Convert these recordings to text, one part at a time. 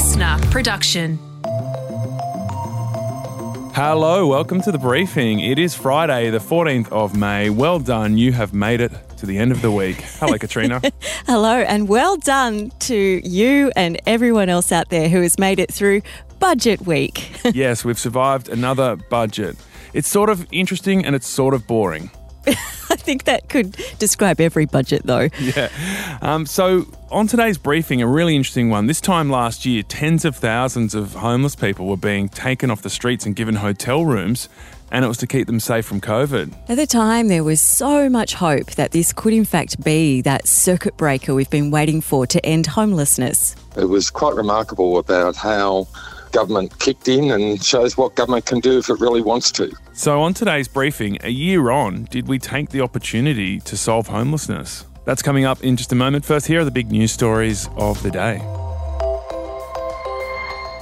LiSTNR production. Hello, welcome to the briefing. It is Friday, the 14th of May. Well done, you have made it to the end of the week. Hello, Katrina. Hello, and well done to you and everyone else out there who has made it through budget week. yes, we've survived another budget. It's sort of interesting and it's sort of boring. I think that could describe every budget, though. Yeah. Um, so, on today's briefing, a really interesting one. This time last year, tens of thousands of homeless people were being taken off the streets and given hotel rooms, and it was to keep them safe from COVID. At the time, there was so much hope that this could, in fact, be that circuit breaker we've been waiting for to end homelessness. It was quite remarkable about how government kicked in and shows what government can do if it really wants to. So, on today's briefing, a year on, did we take the opportunity to solve homelessness? That's coming up in just a moment. First, here are the big news stories of the day.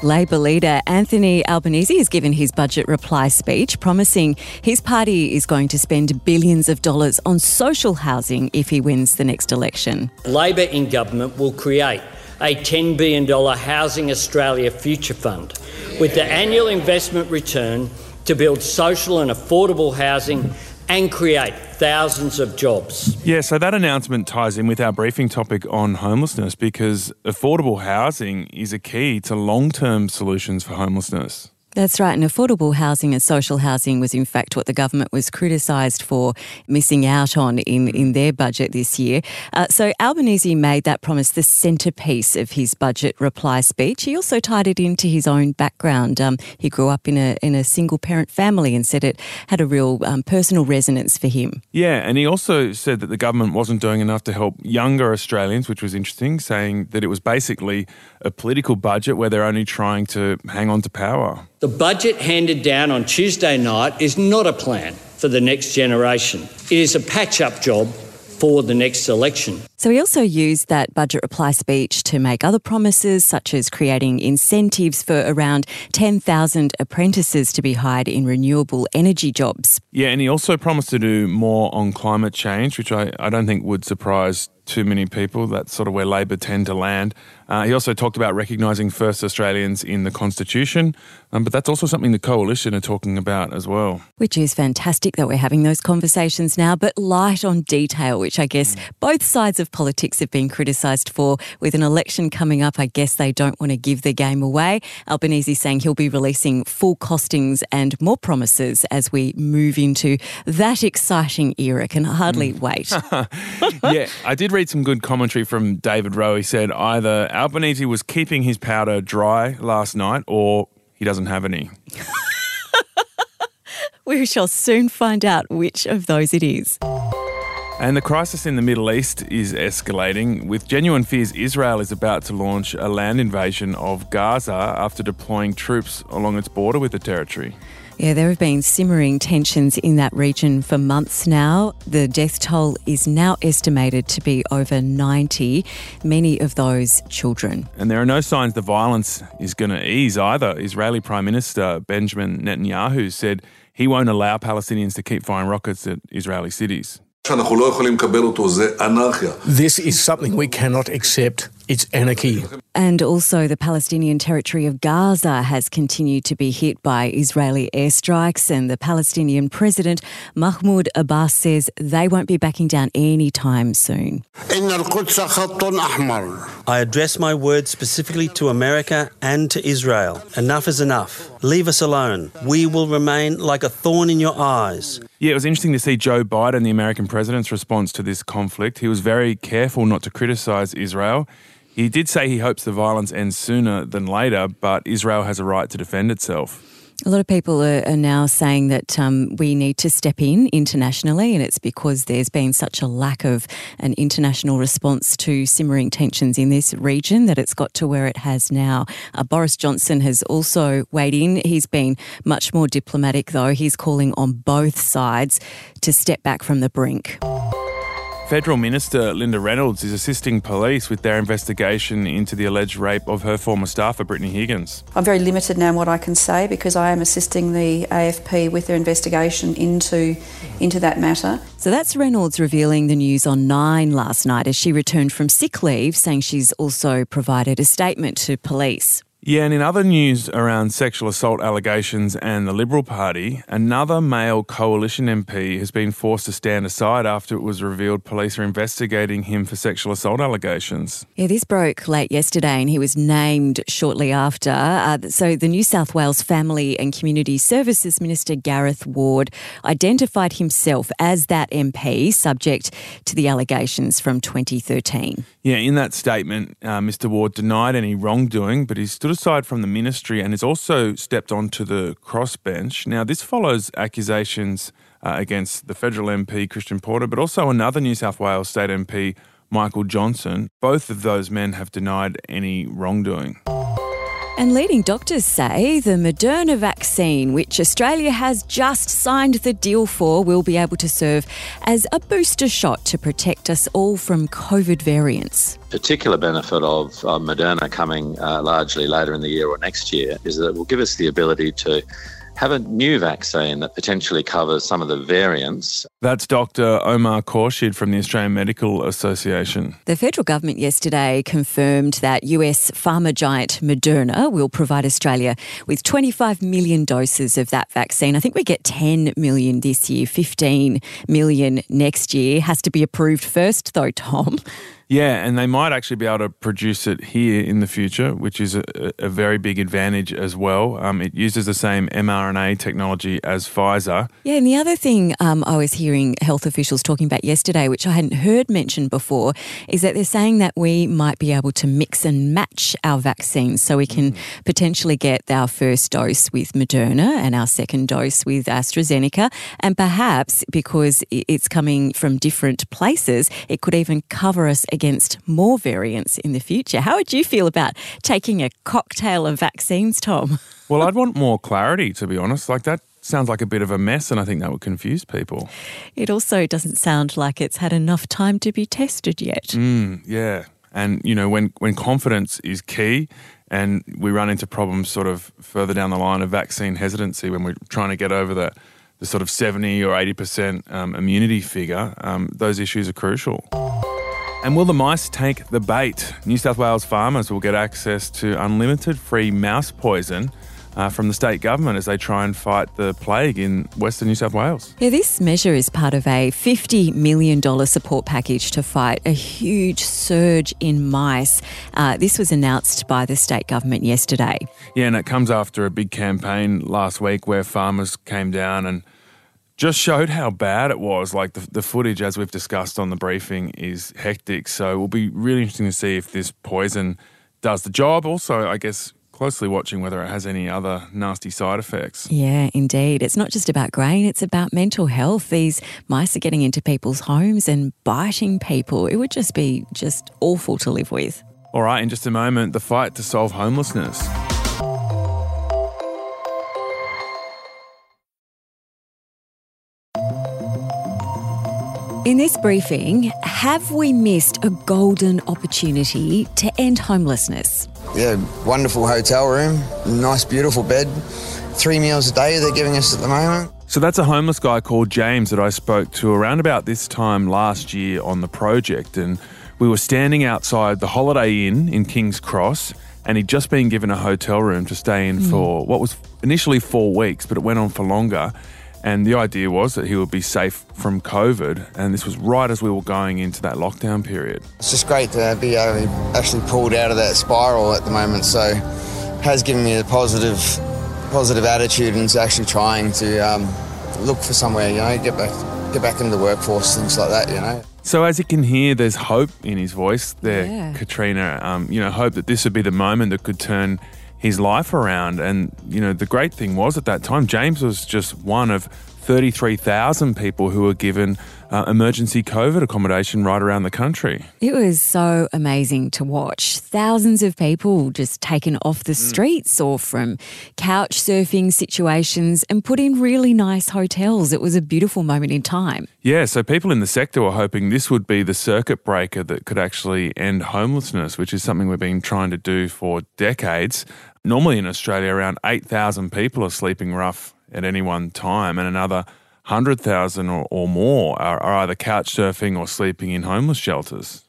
Labor leader Anthony Albanese has given his budget reply speech, promising his party is going to spend billions of dollars on social housing if he wins the next election. Labor in government will create a $10 billion Housing Australia Future Fund with the annual investment return to build social and affordable housing and create thousands of jobs. Yeah, so that announcement ties in with our briefing topic on homelessness because affordable housing is a key to long term solutions for homelessness. That's right. And affordable housing and social housing was, in fact, what the government was criticised for missing out on in, in their budget this year. Uh, so Albanese made that promise the centrepiece of his budget reply speech. He also tied it into his own background. Um, he grew up in a in a single parent family and said it had a real um, personal resonance for him. Yeah, and he also said that the government wasn't doing enough to help younger Australians, which was interesting, saying that it was basically a political budget where they're only trying to hang on to power. The budget handed down on Tuesday night is not a plan for the next generation. It is a patch up job for the next election. So he also used that budget reply speech to make other promises, such as creating incentives for around 10,000 apprentices to be hired in renewable energy jobs. Yeah, and he also promised to do more on climate change, which I, I don't think would surprise too many people. That's sort of where Labor tend to land. Uh, he also talked about recognising first Australians in the Constitution, um, but that's also something the Coalition are talking about as well. Which is fantastic that we're having those conversations now, but light on detail, which I guess both sides of politics have been criticised for. With an election coming up, I guess they don't want to give the game away. Albanese saying he'll be releasing full costings and more promises as we move into that exciting era. Can hardly hmm. wait. yeah, I did read some good commentary from David Rowe. He said either Albanese was keeping his powder dry last night or he doesn't have any. we shall soon find out which of those it is. And the crisis in the Middle East is escalating, with genuine fears Israel is about to launch a land invasion of Gaza after deploying troops along its border with the territory. Yeah, there have been simmering tensions in that region for months now. The death toll is now estimated to be over 90, many of those children. And there are no signs the violence is going to ease either. Israeli Prime Minister Benjamin Netanyahu said he won't allow Palestinians to keep firing rockets at Israeli cities. This is something we cannot accept. It's anarchy. And also, the Palestinian territory of Gaza has continued to be hit by Israeli airstrikes, and the Palestinian president, Mahmoud Abbas, says they won't be backing down anytime soon. I address my words specifically to America and to Israel. Enough is enough. Leave us alone. We will remain like a thorn in your eyes. Yeah, it was interesting to see Joe Biden, the American president's response to this conflict. He was very careful not to criticize Israel. He did say he hopes the violence ends sooner than later, but Israel has a right to defend itself. A lot of people are, are now saying that um, we need to step in internationally, and it's because there's been such a lack of an international response to simmering tensions in this region that it's got to where it has now. Uh, Boris Johnson has also weighed in. He's been much more diplomatic, though. He's calling on both sides to step back from the brink. Federal Minister Linda Reynolds is assisting police with their investigation into the alleged rape of her former staffer, Brittany Higgins. I'm very limited now in what I can say because I am assisting the AFP with their investigation into, into that matter. So that's Reynolds revealing the news on Nine last night as she returned from sick leave, saying she's also provided a statement to police. Yeah, and in other news around sexual assault allegations and the Liberal Party, another male coalition MP has been forced to stand aside after it was revealed police are investigating him for sexual assault allegations. Yeah, this broke late yesterday and he was named shortly after. Uh, so, the New South Wales Family and Community Services Minister Gareth Ward identified himself as that MP subject to the allegations from 2013. Yeah, in that statement, uh, Mr. Ward denied any wrongdoing, but he stood aside from the ministry and has also stepped onto the crossbench. Now, this follows accusations uh, against the federal MP Christian Porter, but also another New South Wales state MP, Michael Johnson. Both of those men have denied any wrongdoing. And leading doctors say the Moderna vaccine, which Australia has just signed the deal for, will be able to serve as a booster shot to protect us all from COVID variants. Particular benefit of uh, Moderna coming uh, largely later in the year or next year is that it will give us the ability to have a new vaccine that potentially covers some of the variants. That's Dr. Omar Khorshid from the Australian Medical Association. The federal government yesterday confirmed that US pharma giant Moderna will provide Australia with 25 million doses of that vaccine. I think we get 10 million this year, 15 million next year. Has to be approved first, though, Tom. Yeah, and they might actually be able to produce it here in the future, which is a, a very big advantage as well. Um, it uses the same mRNA technology as Pfizer. Yeah, and the other thing um, I was hearing health officials talking about yesterday, which I hadn't heard mentioned before, is that they're saying that we might be able to mix and match our vaccines so we can mm. potentially get our first dose with Moderna and our second dose with AstraZeneca. And perhaps because it's coming from different places, it could even cover us against more variants in the future. How would you feel about taking a cocktail of vaccines, Tom? Well, I'd want more clarity, to be honest. Like that sounds like a bit of a mess, and I think that would confuse people. It also doesn't sound like it's had enough time to be tested yet. Mm, yeah. And, you know, when, when confidence is key, and we run into problems sort of further down the line of vaccine hesitancy when we're trying to get over the, the sort of 70 or 80% um, immunity figure, um, those issues are crucial. And will the mice take the bait? New South Wales farmers will get access to unlimited free mouse poison uh, from the state government as they try and fight the plague in Western New South Wales. Yeah, this measure is part of a $50 million support package to fight a huge surge in mice. Uh, this was announced by the state government yesterday. Yeah, and it comes after a big campaign last week where farmers came down and just showed how bad it was. Like the, the footage, as we've discussed on the briefing, is hectic. So it will be really interesting to see if this poison does the job. Also, I guess closely watching whether it has any other nasty side effects. Yeah, indeed. It's not just about grain, it's about mental health. These mice are getting into people's homes and biting people. It would just be just awful to live with. All right, in just a moment, the fight to solve homelessness. In this briefing, have we missed a golden opportunity to end homelessness? Yeah, wonderful hotel room, nice, beautiful bed, three meals a day they're giving us at the moment. So that's a homeless guy called James that I spoke to around about this time last year on the project. And we were standing outside the Holiday Inn in King's Cross, and he'd just been given a hotel room to stay in mm. for what was initially four weeks, but it went on for longer. And the idea was that he would be safe from COVID. And this was right as we were going into that lockdown period. It's just great to be actually pulled out of that spiral at the moment. So has given me a positive, positive attitude and is actually trying to um, look for somewhere, you know, get back, get back into the workforce, things like that, you know. So as you can hear, there's hope in his voice there, yeah. Katrina. Um, you know, hope that this would be the moment that could turn his life around. And, you know, the great thing was at that time, James was just one of 33,000 people who were given uh, emergency COVID accommodation right around the country. It was so amazing to watch. Thousands of people just taken off the mm. streets or from couch surfing situations and put in really nice hotels. It was a beautiful moment in time. Yeah, so people in the sector were hoping this would be the circuit breaker that could actually end homelessness, which is something we've been trying to do for decades. Normally in Australia, around 8,000 people are sleeping rough at any one time, and another 100,000 or, or more are, are either couch surfing or sleeping in homeless shelters.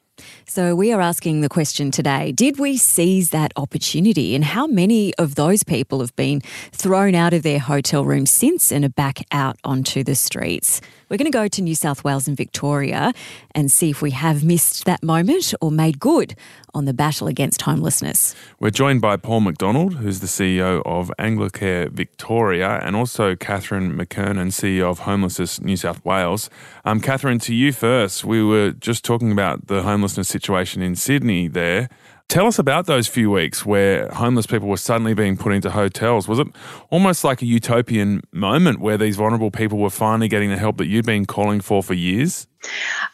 So, we are asking the question today Did we seize that opportunity? And how many of those people have been thrown out of their hotel rooms since and are back out onto the streets? We're going to go to New South Wales and Victoria and see if we have missed that moment or made good on the battle against homelessness. We're joined by Paul McDonald, who's the CEO of Anglicare Victoria, and also Katherine McKernan, CEO of Homelessness New South Wales. Um, Katherine, to you first. We were just talking about the homelessness situation in Sydney there. Tell us about those few weeks where homeless people were suddenly being put into hotels. Was it almost like a utopian moment where these vulnerable people were finally getting the help that you'd been calling for for years?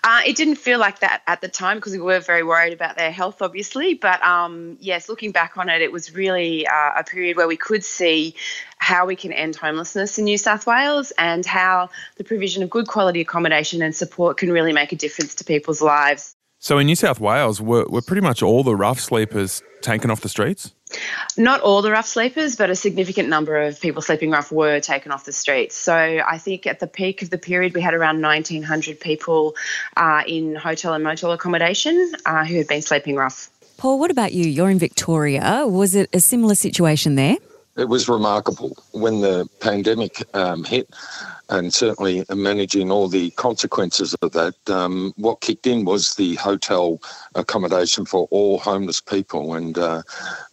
Uh, it didn't feel like that at the time because we were very worried about their health, obviously. But um, yes, looking back on it, it was really uh, a period where we could see how we can end homelessness in New South Wales and how the provision of good quality accommodation and support can really make a difference to people's lives. So in New South Wales, were, were pretty much all the rough sleepers taken off the streets? Not all the rough sleepers, but a significant number of people sleeping rough were taken off the streets. So I think at the peak of the period, we had around 1,900 people uh, in hotel and motel accommodation uh, who had been sleeping rough. Paul, what about you? You're in Victoria. Was it a similar situation there? It was remarkable when the pandemic um, hit and certainly managing all the consequences of that. Um, what kicked in was the hotel accommodation for all homeless people, and uh,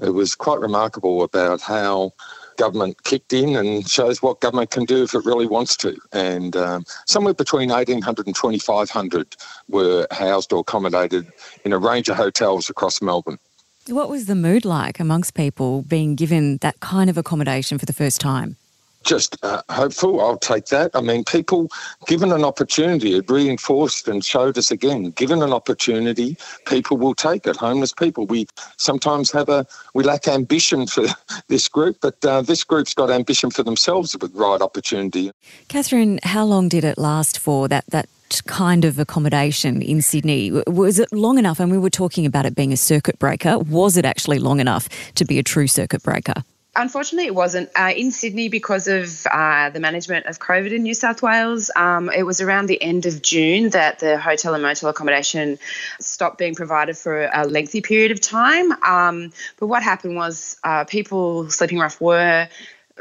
it was quite remarkable about how government kicked in and shows what government can do if it really wants to. And um, somewhere between 1,800 and 2,500 were housed or accommodated in a range of hotels across Melbourne. What was the mood like amongst people being given that kind of accommodation for the first time? just uh, hopeful. I'll take that. I mean, people given an opportunity, it reinforced and showed us again. Given an opportunity, people will take it. Homeless people. We sometimes have a we lack ambition for this group, but uh, this group's got ambition for themselves with the right opportunity. Katherine, how long did it last for that that? Kind of accommodation in Sydney? Was it long enough? And we were talking about it being a circuit breaker. Was it actually long enough to be a true circuit breaker? Unfortunately, it wasn't. Uh, in Sydney, because of uh, the management of COVID in New South Wales, um, it was around the end of June that the hotel and motel accommodation stopped being provided for a lengthy period of time. Um, but what happened was uh, people sleeping rough were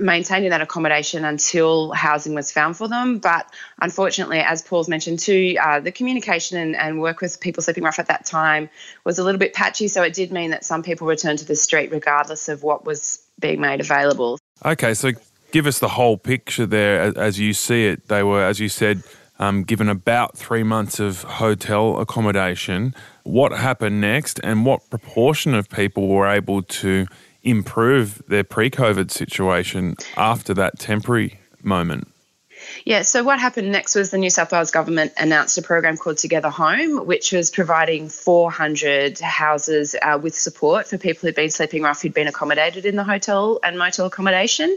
maintaining that accommodation until housing was found for them. But unfortunately, as Paul's mentioned too, uh, the communication and, and, work with people sleeping rough at that time was a little bit patchy. So it did mean that some people returned to the street regardless of what was being made available. Okay, so give us the whole picture there as, as you see it. They were, as you said, um, given about three months of hotel accommodation. What happened next, and what proportion of people were able to improve their pre COVID situation after that temporary moment? Yeah, so what happened next was the New South Wales government announced a program called Together Home, which was providing 400 houses uh, with support for people who'd been sleeping rough who'd been accommodated in the hotel and motel accommodation.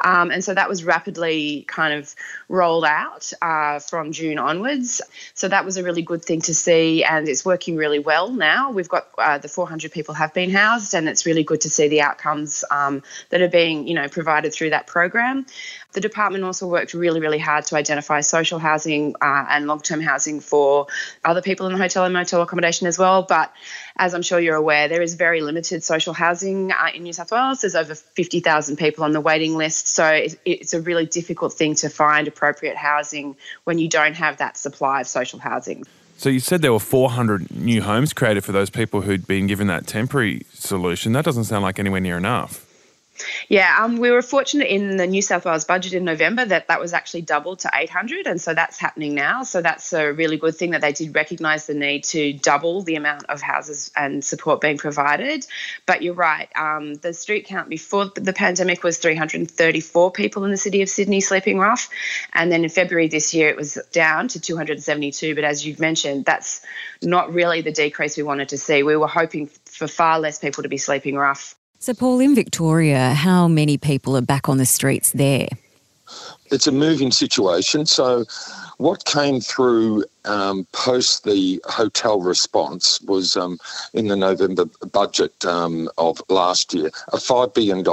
Um, and so that was rapidly kind of rolled out uh, from June onwards. So that was a really good thing to see, and it's working really well now. We've got uh, the 400 people have been housed, and it's really good to see the outcomes um, that are being, you know, provided through that program. The department also worked really, really hard to identify social housing uh, and long term housing for other people in the hotel and motel accommodation as well. But as I'm sure you're aware, there is very limited social housing uh, in New South Wales. There's over 50,000 people on the waiting list. So it's a really difficult thing to find appropriate housing when you don't have that supply of social housing. So you said there were 400 new homes created for those people who'd been given that temporary solution. That doesn't sound like anywhere near enough. Yeah, um, we were fortunate in the New South Wales budget in November that that was actually doubled to 800, and so that's happening now. So that's a really good thing that they did recognise the need to double the amount of houses and support being provided. But you're right, um, the street count before the pandemic was 334 people in the city of Sydney sleeping rough, and then in February this year it was down to 272. But as you've mentioned, that's not really the decrease we wanted to see. We were hoping for far less people to be sleeping rough so, Paul, in Victoria, how many people are back on the streets there? It's a moving situation. So, what came through um, post the hotel response was um, in the November budget um, of last year, a $5 billion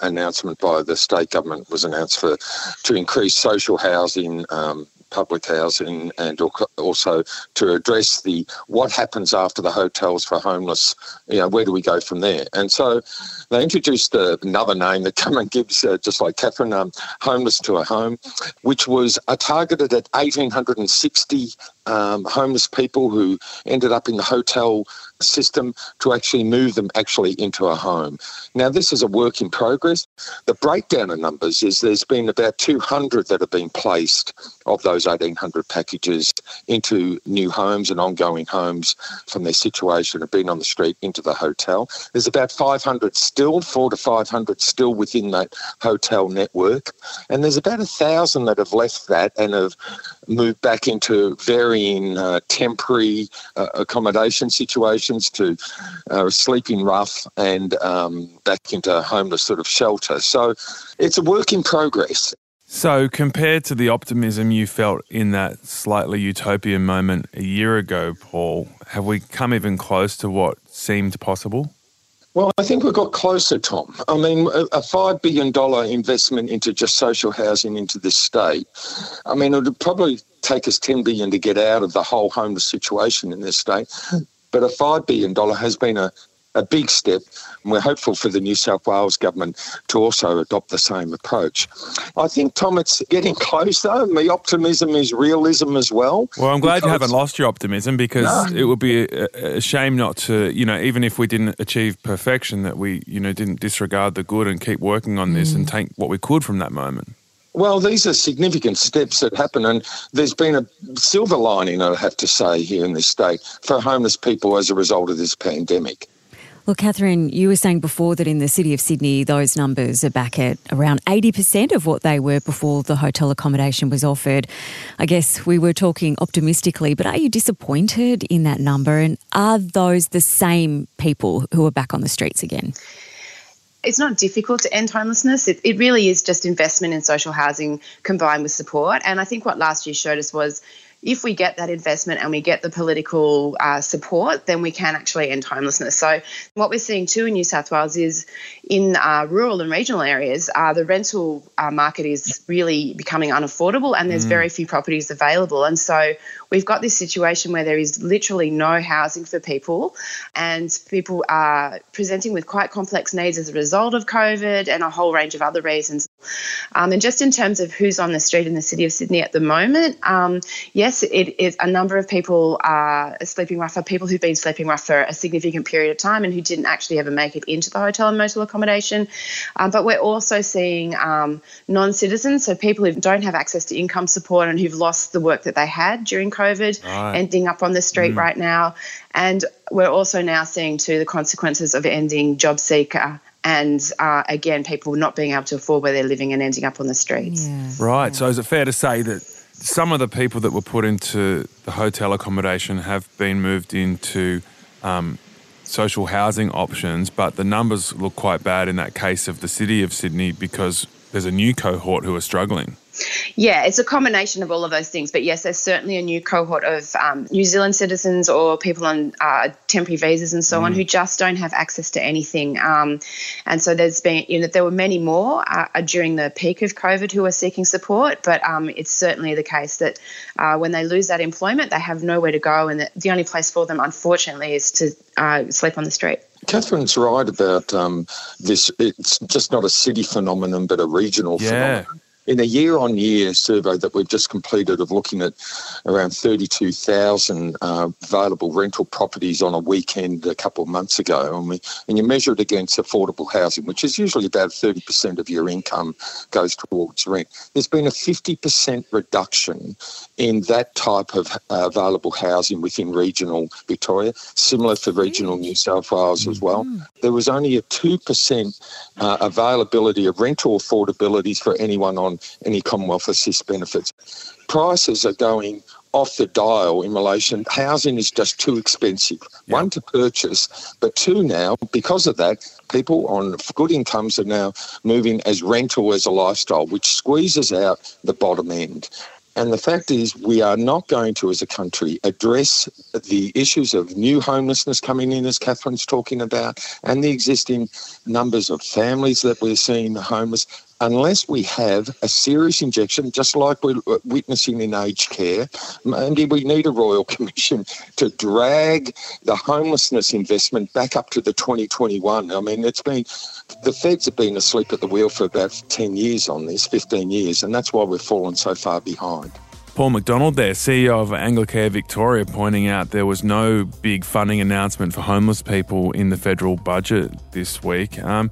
announcement by the state government was announced for to increase social housing um, public housing and also to address the what happens after the hotels for homeless. You know, where do we go from there? And so they introduced another name that Cameron gives, uh, just like Katherine, um, homeless to a home, which was uh, targeted at 1,860 um, homeless people who ended up in the hotel system to actually move them actually into a home. Now, this is a work in progress. The breakdown of numbers is there's been about 200 that have been placed of those 1,800 packages into new homes and ongoing homes from their situation of being on the street into the hotel. There's about 500 still, four to 500 still within that hotel network. And there's about a thousand that have left that and have moved back into varying uh, temporary uh, accommodation situations to uh, sleeping rough and um, back into homeless sort of shelter. So it's a work in progress. So, compared to the optimism you felt in that slightly utopian moment a year ago, Paul, have we come even close to what seemed possible? Well, I think we've got closer, Tom. I mean, a $5 billion investment into just social housing into this state, I mean, it would probably take us 10 billion to get out of the whole homeless situation in this state. But a $5 billion has been a, a big step, and we're hopeful for the New South Wales government to also adopt the same approach. I think, Tom, it's getting closer. My optimism is realism as well. Well, I'm glad you haven't lost your optimism because no. it would be a, a, shame not to, you know, even if we didn't achieve perfection, that we, you know, didn't disregard the good and keep working on this mm. and take what we could from that moment. Well, these are significant steps that happen, and there's been a silver lining, I have to say, here in this state for homeless people as a result of this pandemic. Well, Katherine, you were saying before that in the city of Sydney, those numbers are back at around 80% of what they were before the hotel accommodation was offered. I guess we were talking optimistically, but are you disappointed in that number? And are those the same people who are back on the streets again? It's not difficult to end homelessness. It, it really is just investment in social housing combined with support. And I think what last year showed us was if we get that investment and we get the political uh, support, then we can actually end homelessness. So, what we're seeing too in New South Wales is in uh, rural and regional areas, uh, the rental uh, market is really becoming unaffordable and there's mm. very few properties available. And so, we've got this situation where there is literally no housing for people, and people are presenting with quite complex needs as a result of COVID and a whole range of other reasons. Um, and just in terms of who's on the street in the city of Sydney at the moment, um, yes, it is a number of people are sleeping rough, are people who've been sleeping rough for a significant period of time and who didn't actually ever make it into the hotel and motel accommodation. Um, but we're also seeing um, non citizens, so people who don't have access to income support and who've lost the work that they had during COVID, right. ending up on the street mm. right now. And we're also now seeing too the consequences of ending job seeker and uh, again, people not being able to afford where they're living and ending up on the streets. Yeah. Right. So is it fair to say that some of the people that were put into the hotel accommodation have been moved into um, social housing options, but the numbers look quite bad in that case of the city of Sydney because there's a new cohort who are struggling. Yeah, it's a combination of all of those things. But yes, there's certainly a new cohort of um, New Zealand citizens or people on uh, temporary visas and so mm. on who just don't have access to anything. Um, and so there's been, you know, there were many more uh, during the peak of COVID who were seeking support. But um, it's certainly the case that uh, when they lose that employment, they have nowhere to go. And the only place for them, unfortunately, is to uh, sleep on the street. Katherine's right about um, this. It's just not a city phenomenon, but a regional yeah. phenomenon in a year on year survey that we've just completed of looking at around 32,000 uh, available rental properties on a weekend a couple of months ago, and, we, and you measure it against affordable housing, which is usually about 30% of your income goes towards rent, there's been a 50% reduction in that type of uh, available housing within regional Victoria, similar for regional New South Wales as well. Mm-hmm. There was only a 2% uh, availability of rental affordabilities for anyone on any Commonwealth Assist benefits. Prices are going off the dial in relation. Housing is just too expensive. One to purchase, but two now because of that, people on good incomes are now moving as rental as a lifestyle, which squeezes out the bottom end. And the fact is, we are not going to, as a country, address the issues of new homelessness coming in, as Katherine's talking about, and the existing numbers of families that we're seeing homeless unless we have a serious injection, just like we're witnessing in aged care, maybe we need a royal commission to drag the homelessness investment back up to the 2021. I mean, it's been the feds have been asleep at the wheel for about 10 years on this, 15 years, and that's why we've fallen so far behind. Paul McDonald there, CEO of Anglicare Victoria, pointing out there was no big funding announcement for homeless people in the federal budget this week. Um,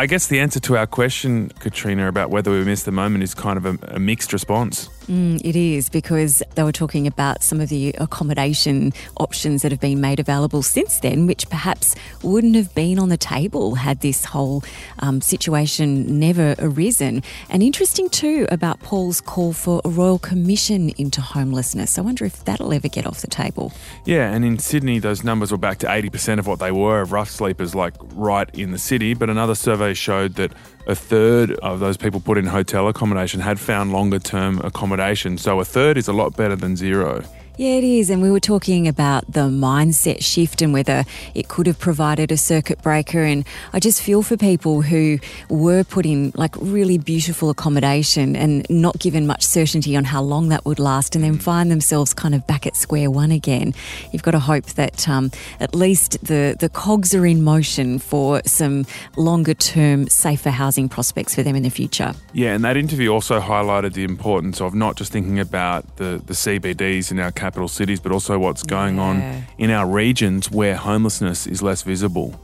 I guess the answer to our question, Katrina, about whether we missed the moment is kind of a, a mixed response. Mm, it is because they were talking about some of the accommodation options that have been made available since then, which perhaps wouldn't have been on the table had this whole um, situation never arisen. And interesting too about Paul's call for a royal commission into homelessness. I wonder if that'll ever get off the table. Yeah, and in Sydney, those numbers were back to 80% of what they were of rough sleepers, like right in the city. But another survey showed that a third of those people put in hotel accommodation had found longer term accommodation. So a third is a lot better than zero. Yeah, it is. And we were talking about the mindset shift and whether it could have provided a circuit breaker. And I just feel for people who were put in like really beautiful accommodation and not given much certainty on how long that would last and then find themselves kind of back at square one again. You've got to hope that um, at least the, the cogs are in motion for some longer term, safer housing prospects for them in the future. Yeah, and that interview also highlighted the importance of not just thinking about the, the CBDs in our capital cities, but also what's going yeah. on in our regions where homelessness is less visible.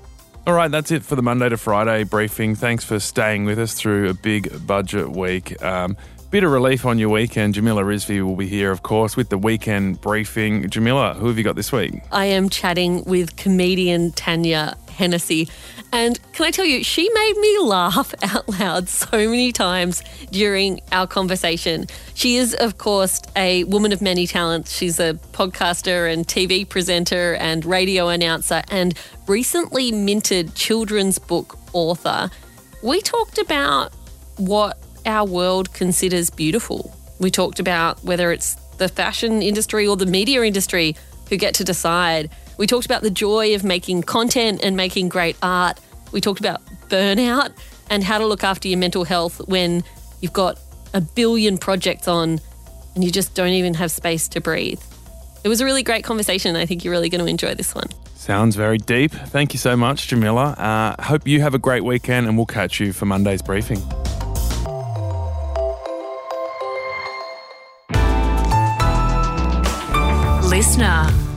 All right, that's it for the Monday to Friday briefing. Thanks for staying with us through a big budget week. Um, bit of relief on your weekend. Jamila Rizvi will be here, of course, with the weekend briefing. Jamila, who have you got this week? I am chatting with comedian Tanya Hennessy. And can I tell you, she made me laugh out loud so many times during our conversation. She is, of course, a woman of many talents. She's a podcaster and TV presenter and radio announcer and recently minted children's book author. We talked about what our world considers beautiful. We talked about whether it's the fashion industry or the media industry who get to decide we talked about the joy of making content and making great art. We talked about burnout and how to look after your mental health when you've got a billion projects on and you just don't even have space to breathe. It was a really great conversation. I think you're really going to enjoy this one. Sounds very deep. Thank you so much, Jamila. Uh, hope you have a great weekend and we'll catch you for Monday's briefing. LiSTNR.